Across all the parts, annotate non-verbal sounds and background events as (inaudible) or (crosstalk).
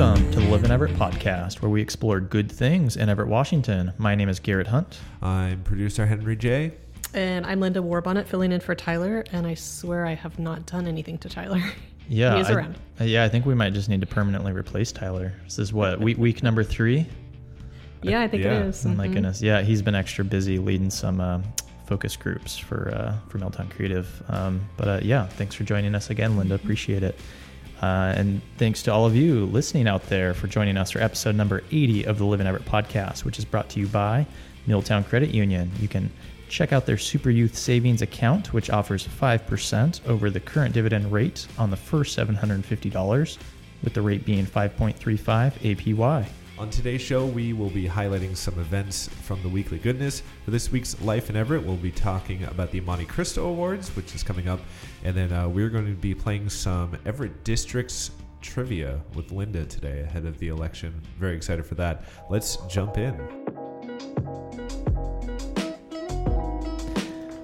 Welcome to the Live in Everett podcast, where we explore good things in Everett, Washington. My name is Garrett Hunt. I'm producer Henry J. And I'm Linda Warbonnet filling in for Tyler, and I swear I have not done anything to Tyler. (laughs) Yeah, he is I, around. uh, yeah, I think we might just need to permanently replace Tyler. This is what week week number three. Yeah, I think yeah. it is. Oh my Mhm. goodness, yeah, he's been extra busy leading some uh, focus groups for uh, for Meltdown Creative. Um, but uh, yeah, thanks for joining us again, Linda. Appreciate it. Uh, and thanks to all of you listening out there for joining us for episode number 80 of the Live in Everett podcast, which is brought to you by Milltown Credit Union. You can check out their Super Youth Savings account, which offers 5% over the current dividend rate on the first $750, with the rate being 5.35 APY. On today's show, we will be highlighting some events from the weekly goodness. For this week's Life in Everett, we'll be talking about the Monte Cristo Awards, which is coming up. And then uh, we're going to be playing some Everett Districts trivia with Linda today ahead of the election. Very excited for that. Let's jump in.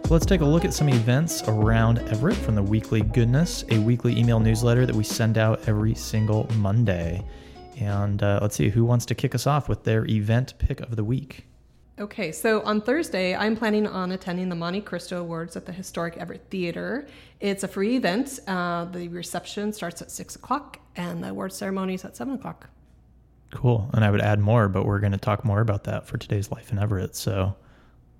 So let's take a look at some events around Everett from the Weekly Goodness, a weekly email newsletter that we send out every single Monday. And uh, let's see, who wants to kick us off with their event pick of the week? Okay, so on Thursday, I'm planning on attending the Monte Cristo Awards at the Historic Everett Theater. It's a free event. Uh, the reception starts at 6 o'clock, and the award ceremony is at 7 o'clock. Cool. And I would add more, but we're going to talk more about that for today's Life in Everett. So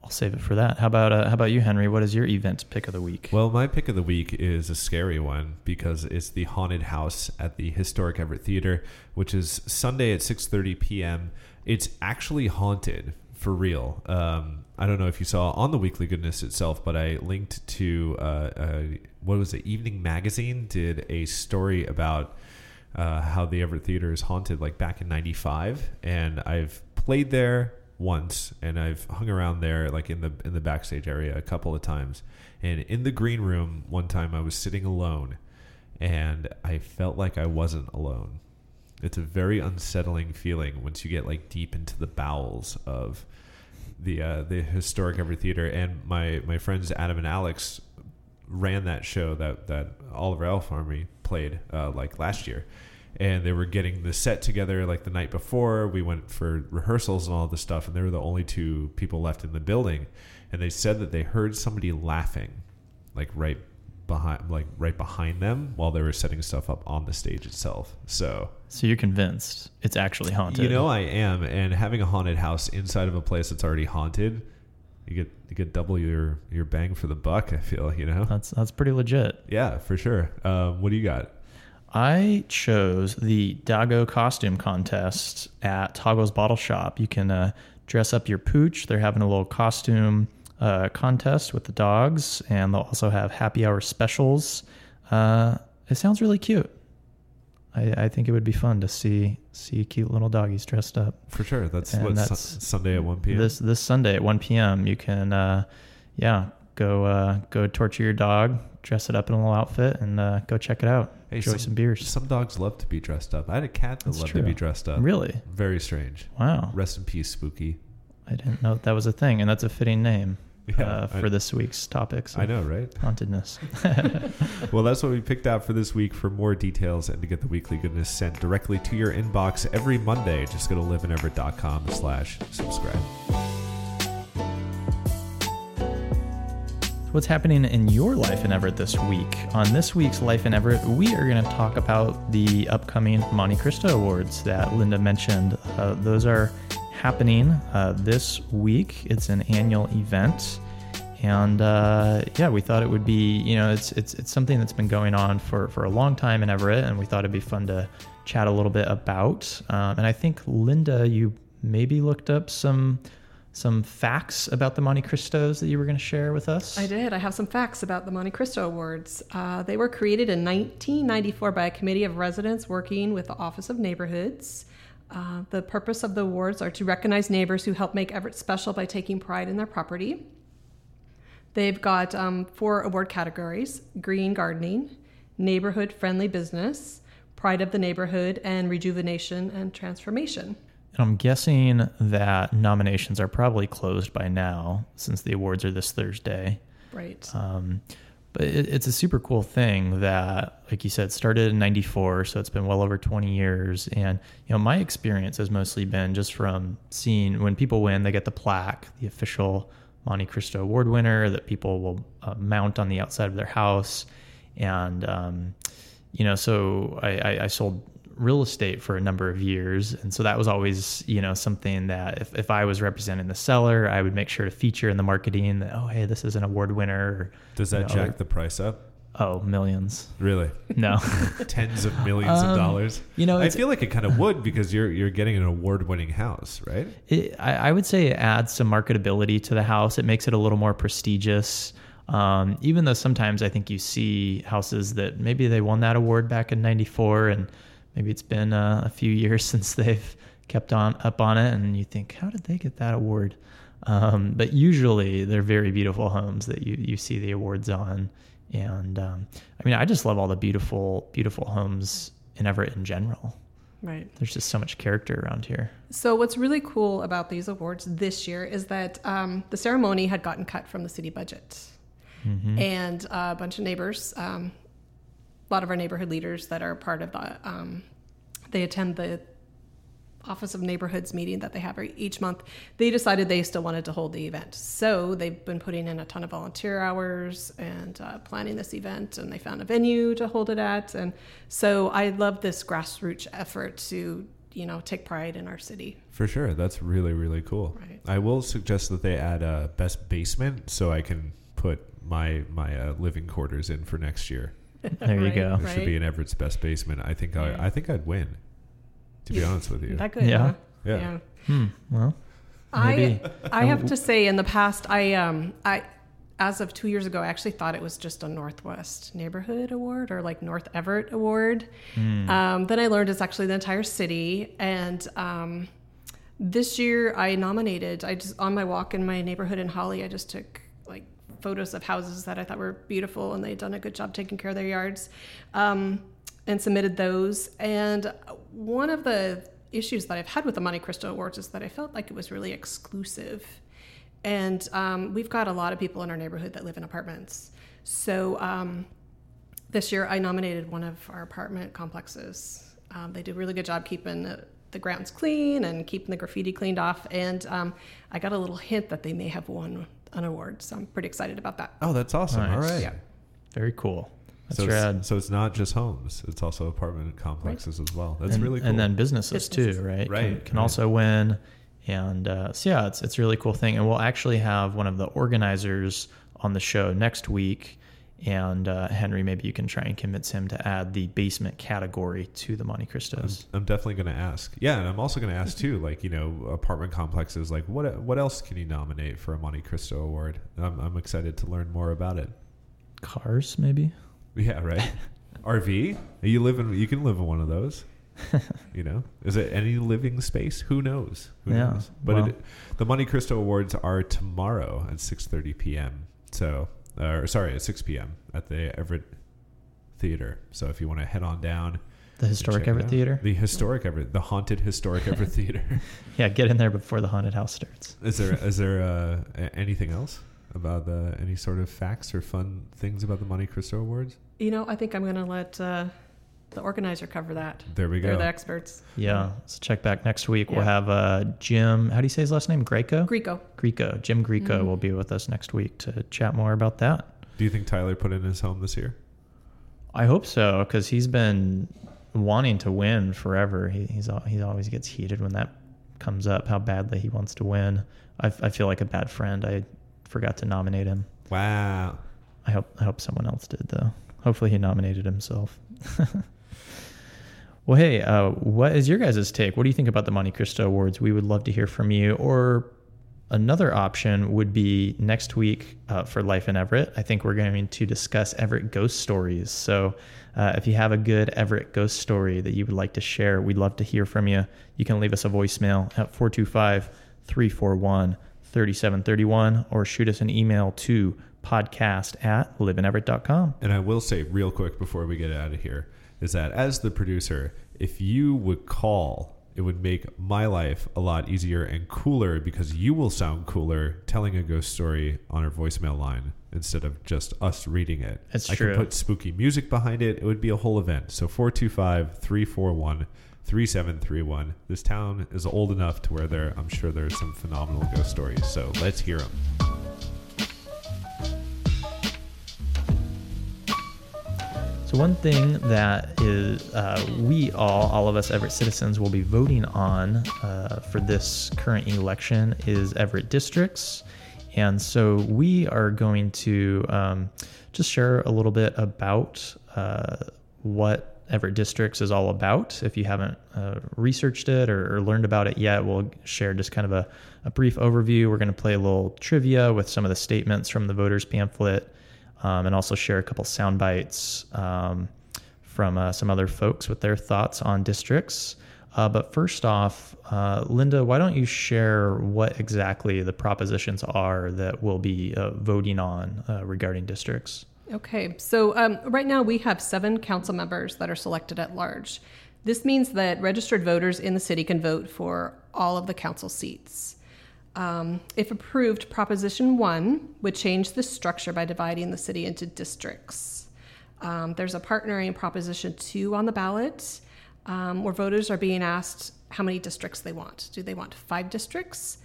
I'll save it for that. How about uh, how about you, Henry? What is your event pick of the week? Well, my pick of the week is a scary one because it's the haunted house at the Historic Everett Theater, which is Sunday at 6:30 p.m. It's actually haunted for real. Um, I don't know if you saw on the Weekly Goodness itself, but I linked to uh, what was it? Evening Magazine did a story about uh, how the Everett Theater is haunted, like back in '95, and I've played there once, and I've hung around there, like in the in the backstage area, a couple of times. And in the green room, one time I was sitting alone, and I felt like I wasn't alone. It's a very unsettling feeling once you get like deep into the bowels of the uh, the historic Everett Theater. And my my friends Adam and Alex ran that show that that Oliver Elf Army played uh, like last year, and they were getting the set together like the night before. We went for rehearsals and all this stuff, and they were the only two people left in the building. And they said that they heard somebody laughing, like right behind, like right behind them while they were setting stuff up on the stage itself. So So you're convinced it's actually haunted? you know I am, and having a haunted house inside of a place that's already haunted, you get you get double your your bang for the buck. I feel you know. that's that's pretty legit. Yeah, for sure. Um, what do you got? I chose the Dago costume contest at Toggle's Bottle Shop. You can uh, dress up your pooch. They're having a little costume uh, contest with the dogs, and they'll also have happy hour specials. Uh, it sounds really cute. I, I think it would be fun to see see cute little doggies dressed up. For sure. That's what that's Sun- Sunday at one p.m. This this Sunday at 1 p.m. You can, uh, yeah, go uh, go torture your dog, dress it up in a little outfit, and uh, go check it out. Hey, Enjoy some- some beers. Some dogs love to be dressed up. I had a cat that That's loved true. to be dressed up. Really? Very strange. Wow. Rest in peace, Spooky. I didn't know that was a thing, and that's a fitting name (laughs) Yeah, uh, for I- this week's topics. I know, right? Hauntedness. (laughs) (laughs) Well, that's what we picked out for this week. For more details and to get the weekly goodness sent directly to your inbox every Monday, just go to liveineverett.com slash subscribe. What's happening in your life in Everett this week? On this week's Life in Everett, we are going to talk about the upcoming Monte Cristo Awards that Linda mentioned. Uh, those are happening uh, this week. It's an annual event. And uh, yeah, we thought it would be, you know, it's it's it's something that's been going on for for a long time in Everett, and we thought it'd be fun to chat a little bit about. Um, and I think Linda, you maybe looked up some some facts about the Monte Cristos that you were going to share with us. I did. I have some facts about the Monte Cristo Awards. Uh, they were created in 1994 by a committee of residents working with the Office of Neighborhoods. Uh, the purpose of the awards are to recognize neighbors who help make Everett special by taking pride in their property. They've got um, four award categories green gardening, neighborhood friendly business, pride of the neighborhood, and rejuvenation and transformation. And I'm guessing that nominations are probably closed by now since the awards are this Thursday. Right. Um, but it, it's a super cool thing that, like you said, started in '94, so it's been well over 20 years. And you know, my experience has mostly been just from seeing when people win, they get the plaque, the official Monte Cristo Award winner that people will uh, mount on the outside of their house. And um, you know, so I, I, I sold real estate for a number of years. And so that was always, you know, something that if, if I was representing the seller, I would make sure to feature in the marketing that, oh, hey, this is an award winner. Does that you know, jack or- the price up? Oh, millions. Really? No. (laughs) Tens of millions of Um, dollars. you know, I feel like it kind of would because you're you're getting an award-winning house, right? it, I, I would say it adds some marketability to the house. It makes it a little more prestigious. Um, even though sometimes I think you see houses that maybe they won that award back in '94, and maybe it's been uh, a few (laughs) years since they've kept on up on it, and you think, how did they get that award? Um, but usually they're very beautiful homes that you you see the awards on, and um, I mean I just love all the beautiful beautiful homes in Everett in general. Right. There's just so much character around here. So what's really cool about these awards this year is that um, the ceremony had gotten cut from the city budget, and uh, a bunch of neighbors, um, a lot of our neighborhood leaders that are part of the, um, they attend the Office of Neighborhoods meeting that they have each month. They decided they still wanted to hold the event, so they've been putting in a ton of volunteer hours and uh, planning this event, and they found a venue to hold it at, and so I love this grassroots effort to you know take pride in our city. For sure. That's really, really cool. Right. I will suggest that they add a best basement so I can put my my uh, living quarters in for next year. There you Right, go. There should be an Everett's best basement. I think Yeah. I, I think I'd win. To be Yeah. honest with you. That good, Yeah. huh? Yeah. Hmm. Well, I Maybe. I have to say, in the past, I um I as of two years ago, I actually thought it was just a Northwest Neighborhood Award or like North Everett Award. Um, then I learned it's actually the entire city, and um, this year I nominated. I just on my walk in my neighborhood in Holly, I just took like photos of houses that I thought were beautiful, and they'd done a good job taking care of their yards, um, and submitted those. And one of the issues that I've had with the Monte Cristo Awards is that I felt like it was really exclusive. And um, we've got a lot of people in our neighborhood that live in apartments. So um, this year I nominated one of our apartment complexes. Um, they do a really good job keeping the, grounds clean and keeping the graffiti cleaned off. And um, I got a little hint that they may have won an award. So I'm pretty excited about that. Oh, that's awesome. Nice. All right. Yeah. very cool. That's so rad. It's, so it's not just homes; it's also apartment complexes as well. That's and, really cool. And then businesses, Businesses. too, right? Right, Can, can right. also win. And uh, so yeah, it's it's a really cool thing. And we'll actually have one of the organizers on the show next week. And uh, Henry, maybe you can try and convince him to add the basement category to the Monte I'm, Cristos. I'm definitely going to ask. Yeah, and I'm also going to ask too. Like you know, apartment complexes. Like what what else can you nominate for a Monte Cristo award? I'm I'm excited to learn more about it. Cars, maybe. Yeah, right. (laughs) RV. You live in. You can live in one of those. (laughs) you know, is it any living space? Who knows? Who Yeah, knows? But well- it, the Monte Cristo Awards are tomorrow at 6:30 p.m. So, or sorry, at 6 p.m. at the Everett Theater. So if you want to head on down, The historic Everett. Theater. the historic Everett, the haunted historic Everett (laughs) Theater. Yeah, get in there before the haunted house starts. Is there is there uh, anything else about the any sort of facts or fun things about the Monte Cristo Awards? You know, I think I'm going to let uh, the organizer cover that. There we go. They're the experts. Yeah, so check back next week. We'll have uh, Jim. How do you say his last name? Greco. Greco. Greco. Jim Greco Mhm. will be with us next week to chat more about that. Do you think Tyler put in his home this year? I hope so because he's been wanting to win forever. He, he's he always gets heated when that comes up. How badly he wants to win. I, I feel like a bad friend. I forgot to nominate him. Wow. I hope I hope someone else did though. Hopefully he nominated himself. (laughs) well, hey, uh, what is your guys' take? What do you think about the Monte Cristo Awards? We would love to hear from you. Or another option would be next week uh, for Life in Everett. I think we're going to discuss Everett ghost stories. So uh, if you have a good Everett ghost story that you would like to share, we'd love to hear from you. You can leave us a voicemail at 425 341 3731 or shoot us an email to podcast at liveineverett.com. And I will say real quick before we get out of here is that as the producer, if you would call it would make my life a lot easier and cooler because you will sound cooler telling a ghost story on our voicemail line instead of just us reading it. It's I true. can put spooky music behind it. It would be a whole event. So 425 341 3731. This town is old enough to where there, I'm sure there's some phenomenal ghost stories. So let's hear them. So one thing that is uh, we all, all of us Everett citizens, will be voting on uh, for this current election is Everett districts, and so we are going to um, just share a little bit about uh, what Everett districts is all about. If you haven't uh, researched it or, or learned about it yet, we'll share just kind of a, a brief overview. We're going to play a little trivia with some of the statements from the voters pamphlet um, and also share a couple sound bites um, from uh, some other folks with their thoughts on districts. Uh, but first off, uh, Linda, why don't you share what exactly the propositions are that we'll be uh, voting on uh, regarding districts? Okay, so um, right now we have seven council members that are selected at large. This means that registered voters in the city can vote for all of the council seats. Um, if approved, Proposition 1 would change the structure by dividing the city into districts. Um, there's a partnering Proposition 2 on the ballot um, where voters are being asked how many districts they want. Do they want five districts?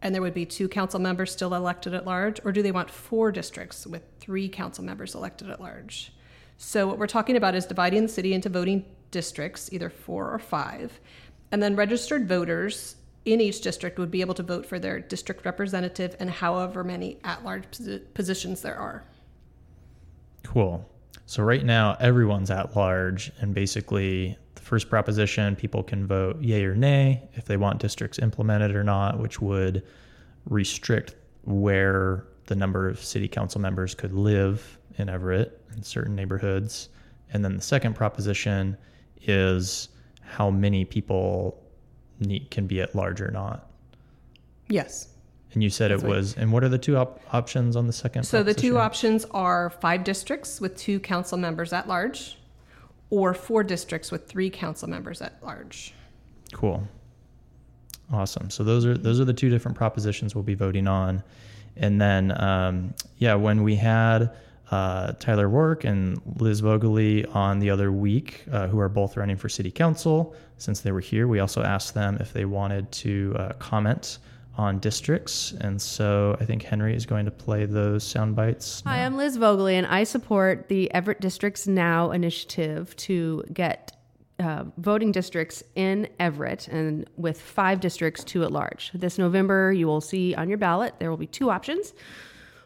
And there would be two council members still elected at large, or do they want four districts with three council members elected at large? So, what we're talking about is dividing the city into voting districts, either four or five, and then registered voters in each district would be able to vote for their district representative and however many at large posi- positions there are. Cool. So right now, everyone's at large, and basically, the first proposition, people can vote yay or nay if they want districts implemented or not, which would restrict where the number of city council members could live in Everett in certain neighborhoods. And then the second proposition is how many people need, can be at large or not. Yes. And you said That's it right. was, and what are the two op- options on the second? So the two options are five districts with two council members at large, or four districts with three council members at large. Cool. Awesome. So those are those are the two different propositions we'll be voting on, and then um, yeah, when we had uh, Tyler Rourke and Liz Vogeli on the other week, uh, who are both running for city council, since they were here, we also asked them if they wanted to uh, comment on districts, and so I think Henry is going to play those sound bites. Hi. I'm Liz Vogeli, and I support the Everett Districts Now initiative to get uh, voting districts in Everett and with five districts, two at large. This November, you will see on your ballot there will be two options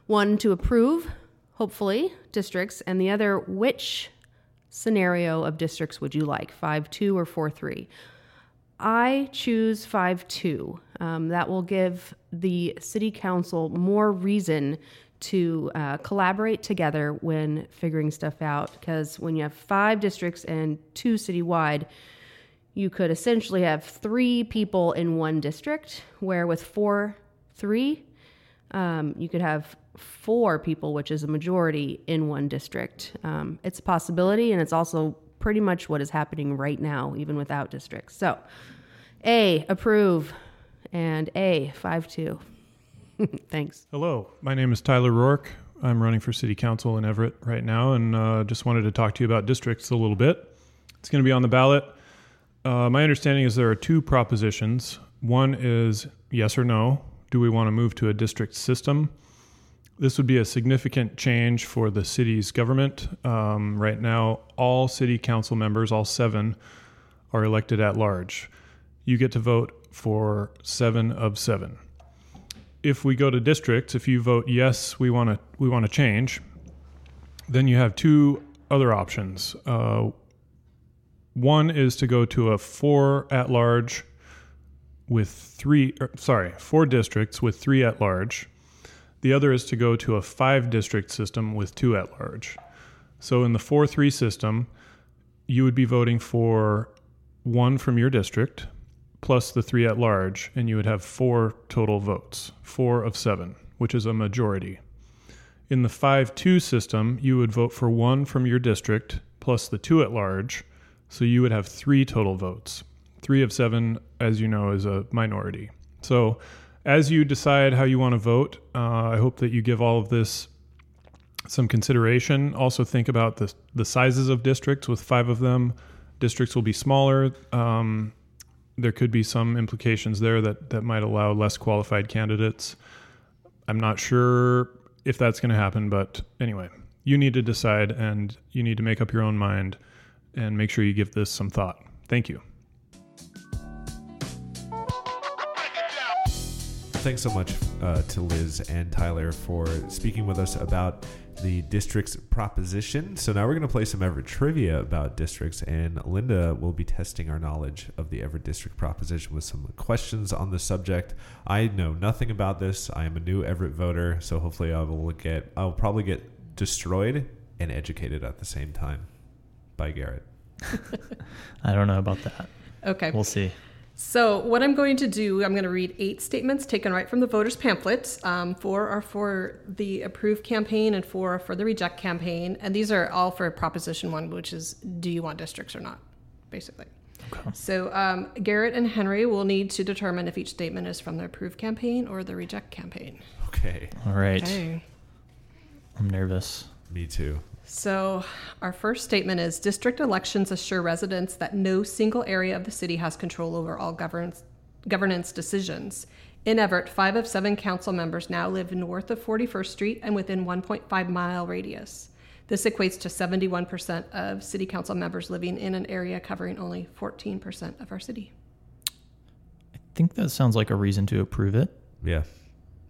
one to approve, hopefully, districts, and the other, which scenario of districts would you like, 5 2 or 4 3? I choose 5 2. Um, that will give the city council more reason to uh, collaborate together when figuring stuff out. Because when you have five districts and two citywide, you could essentially have three people in one district, where with four, three, um, you could have four people, which is a majority in one district. Um, it's a possibility, and it's also pretty much what is happening right now, even without districts. So, A, approve, and A, 5 2. (laughs) Thanks. Hello, my name is Tyler Rourke. I'm running for city council in Everett right now, and uh, just wanted to talk to you about districts a little bit. It's going to be on the ballot. Uh, my understanding is there are two propositions. One is yes or no. Do we want to move to a district system? This would be a significant change for the city's government. Um, right now, all city council members, all seven, are elected at large. You get to vote for seven of seven if we go to districts, if you vote yes, we want to we want to change, then you have two other options. Uh, one is to go to a four at large with three, er, sorry, four districts with three at large. The other is to go to a five district system with two at large. So in the 4 3 system, you would be voting for one from your district plus the three at large, and you would have four total votes, four of seven, which is a majority. In the 5 2 system, you would vote for one from your district plus the two at large, so you would have three total votes, three of seven, as you know, is a minority. So, as you decide how you want to vote, uh, I hope that you give all of this some consideration. Also, think about the the sizes of districts. With five of them, districts will be smaller. Um, there could be some implications there that that might allow less qualified candidates. I'm not sure if that's going to happen, but anyway, you need to decide and you need to make up your own mind and make sure you give this some thought. Thank you. Thanks so much uh, to Liz and Tyler for speaking with us about the district's proposition. So now we're going to play some Everett trivia about districts, and Linda will be testing our knowledge of the Everett district proposition with some questions on the subject. I know nothing about this. I am a new Everett voter, so hopefully I will get. I'll probably get destroyed and educated at the same time by Garrett. (laughs) I don't know about that. Okay. We'll see. So, what I'm going to do, I'm going to read eight statements taken right from the voters' pamphlet. Um, four are for the approve campaign, and four are for the reject campaign. And these are all for Proposition One, which is do you want districts or not, basically. Okay. So, um, Garrett and Henry will need to determine if each statement is from the approve campaign or the reject campaign. Okay, All right. Okay. I'm nervous. Me too. So, our first statement is district elections assure residents that no single area of the city has control over all governance, governance decisions. In Everett, five of seven council members now live north of 41st Street and within 1.5 mile radius. This equates to 71% of city council members living in an area covering only 14% of our city. I think that sounds like a reason to approve it. Yeah,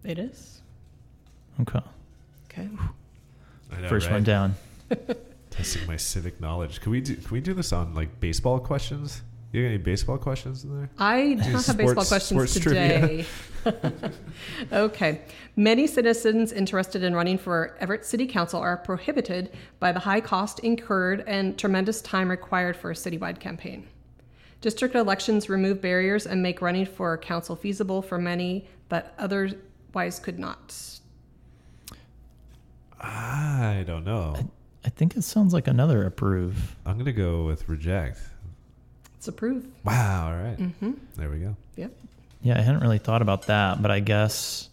It is. Okay. Okay. I know, First right? one down. (laughs) Testing my civic knowledge. Can we do? Can we do this on like baseball questions? You got any baseball questions in there? I do not have baseball sports- questions sports trivia. today. (laughs) (laughs) okay. Many citizens interested in running for Everett City Council are prohibited by the high cost incurred and tremendous time required for a citywide campaign. District elections remove barriers and make running for council feasible for many that otherwise could not. I don't know. I think it sounds like another approve. I'm gonna go with reject. It's approved. Wow. All right. Mm-hmm. There we go. Yep. Yeah, I hadn't really thought about that, but I guess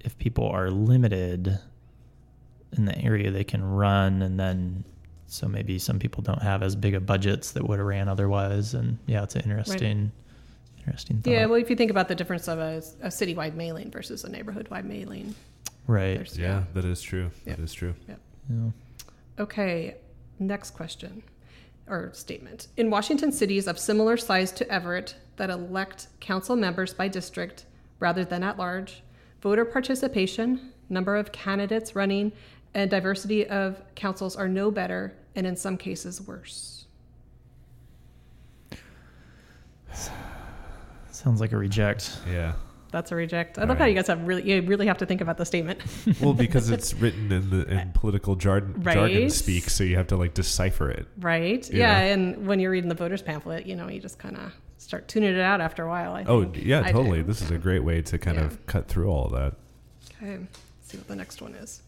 if people are limited in the area they can run, and then so maybe some people don't have as big of budgets that would have ran otherwise, and yeah, it's an interesting, interesting thought. Yeah, well, if you think about the difference of a, a citywide mailing versus a neighborhood-wide mailing. Right. there's- Yeah, that is true. That Yeah. is true. Yeah. Okay, next question or statement. In Washington cities of similar size to Everett that elect council members by district rather than at large, voter participation, number of candidates running, and diversity of councils are no better and in some cases worse. (sighs) Sounds like a reject. Yeah. That's a reject. I All love how you guys have really you really have to think about the statement. (laughs) Well, because it's (laughs) written in the in political jargon, jargon speak, so you have to like decipher it. Right? Yeah, know? and when you're reading the voters pamphlet, you know, you just kind of start tuning it out after a while. I Oh, yeah, I do. totally. This is a great way to kind Yeah. of cut through all of that. Okay, let's see what the next one is.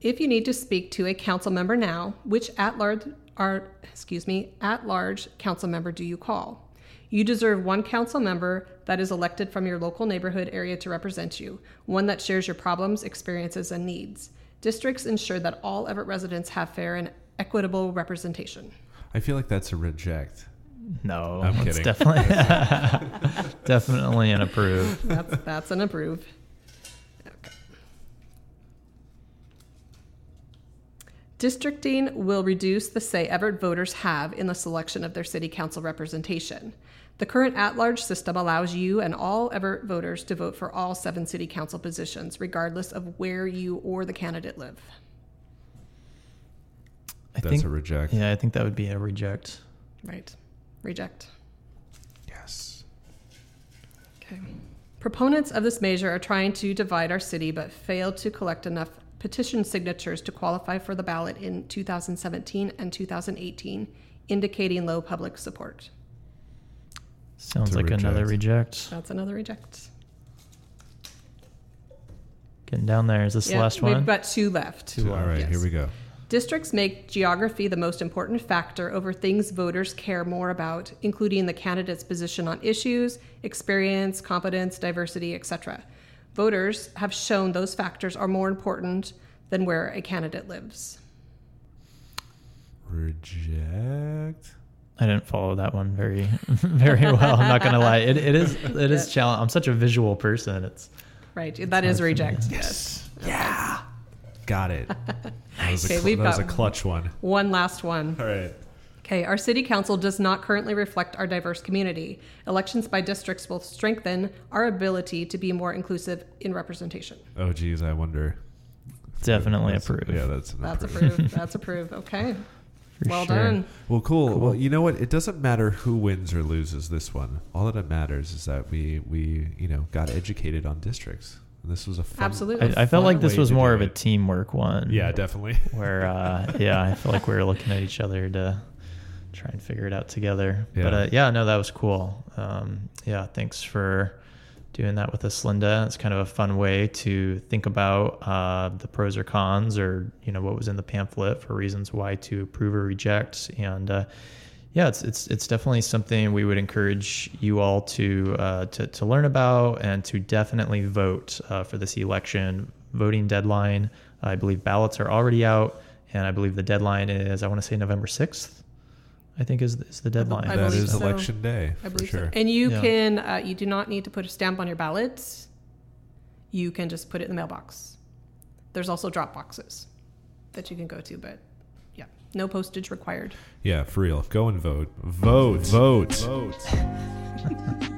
If you need to speak to a council member now, which at large are excuse me, at large council member do you call? You deserve one council member that is elected from your local neighborhood area to represent you, one that shares your problems, experiences, and needs. Districts ensure that all Everett residents have fair and equitable representation. I feel like that's a reject. No, I'm it's kidding. definitely (laughs) definitely an approve. That's that's an approve. Okay. Districting will reduce the say Everett voters have in the selection of their city council representation. The current at-large system allows you and all Everett voters to vote for all seven city council positions, regardless of where you or the candidate live. I That's think. a reject. Yeah, I think that would be a reject. Right. Reject. Yes. Okay. Proponents of this measure are trying to divide our city but failed to collect enough petition signatures to qualify for the ballot in 2017 and 2018, indicating low public support. Sounds It's a like another reject. reject. That's another reject. Getting down there. Is this the Yeah, last one? We've got two left. Two All right, Yes. here we go. Districts make geography the most important factor over things voters care more about, including the candidate's position on issues, experience, competence, diversity, etc. Voters have shown those factors are more important than where a candidate lives. Reject. I didn't follow that one very, (laughs) very well. I'm not gonna lie. It, it is it is challenge. I'm such a visual person. It's Right, that is reject. Yes. Yeah. Got it. (laughs) That was, a, Okay, cl- we've that was a clutch one. One last one. All right. Okay, our city council does not currently reflect our diverse community. Elections by districts will strengthen our ability to be more inclusive in representation. Oh, geez, I wonder. definitely That's- approved. Yeah, that's an That's approve. approved. (laughs) That's approved. Okay. For well sure. done. Well, cool. Cool. Well, you know what? It doesn't matter who wins or loses this one. All that matters is that we we you know got educated on districts. And this was a fun, Absolutely. I, I felt fun like this was more do of a teamwork one. Yeah, definitely. (laughs) where uh, (laughs) yeah, I feel like we were looking at each other to try and figure it out together. But Yeah. uh, yeah, no, that was cool. Um, yeah, thanks for doing that with a Slinda. It's kind of a fun way to think about uh, the pros or cons, or you know what was in the pamphlet for reasons why to approve or reject. And uh, yeah, it's it's it's definitely something we would encourage you all to uh, to to learn about and to definitely vote uh, for this election. Voting deadline, I believe ballots are already out, and I believe the deadline is I want to say November sixth. I think is is the deadline. I that believe is so. election day I for believe sure. so. And you Yeah. can, uh, you do not need to put a stamp on your ballot. You can just put it in the mailbox. There's also drop boxes that you can go to, but yeah, no postage required. Yeah, for real. Go and vote. Vote. Vote. Vote. (laughs)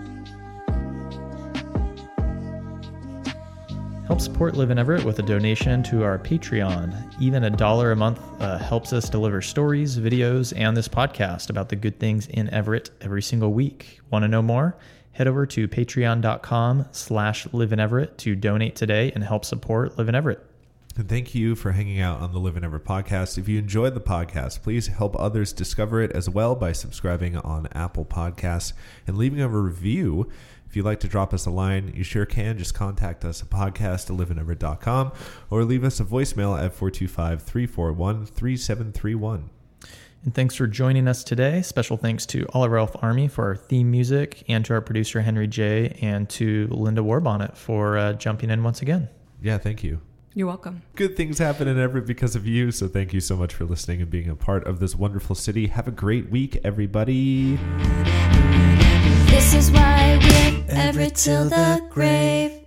Help support Live in Everett with a donation to our Patreon. Even a dollar a month uh, helps us deliver stories, videos, and this podcast about the good things in Everett every single week. Want to know more? Head over to patreon.com slash live in Everett to donate today and help support Live in Everett. And thank you for hanging out on the Live in Everett podcast. If you enjoyed the podcast, please help others discover it as well by subscribing on Apple Podcasts and leaving a review. If you'd like to drop us a line, you sure can. Just contact us at podcast at liveineverett.com or leave us a voicemail at 425 341 3731. And thanks for joining us today. Special thanks to Oliver Elf Army for our theme music and to our producer Henry J. and to Linda Warbonnet for uh, jumping in once again. Yeah, thank you. You're welcome. Good things happen in Everett because of you. So thank you so much for listening and being a part of this wonderful city. Have a great week, everybody. This is why we're Everett till the grave.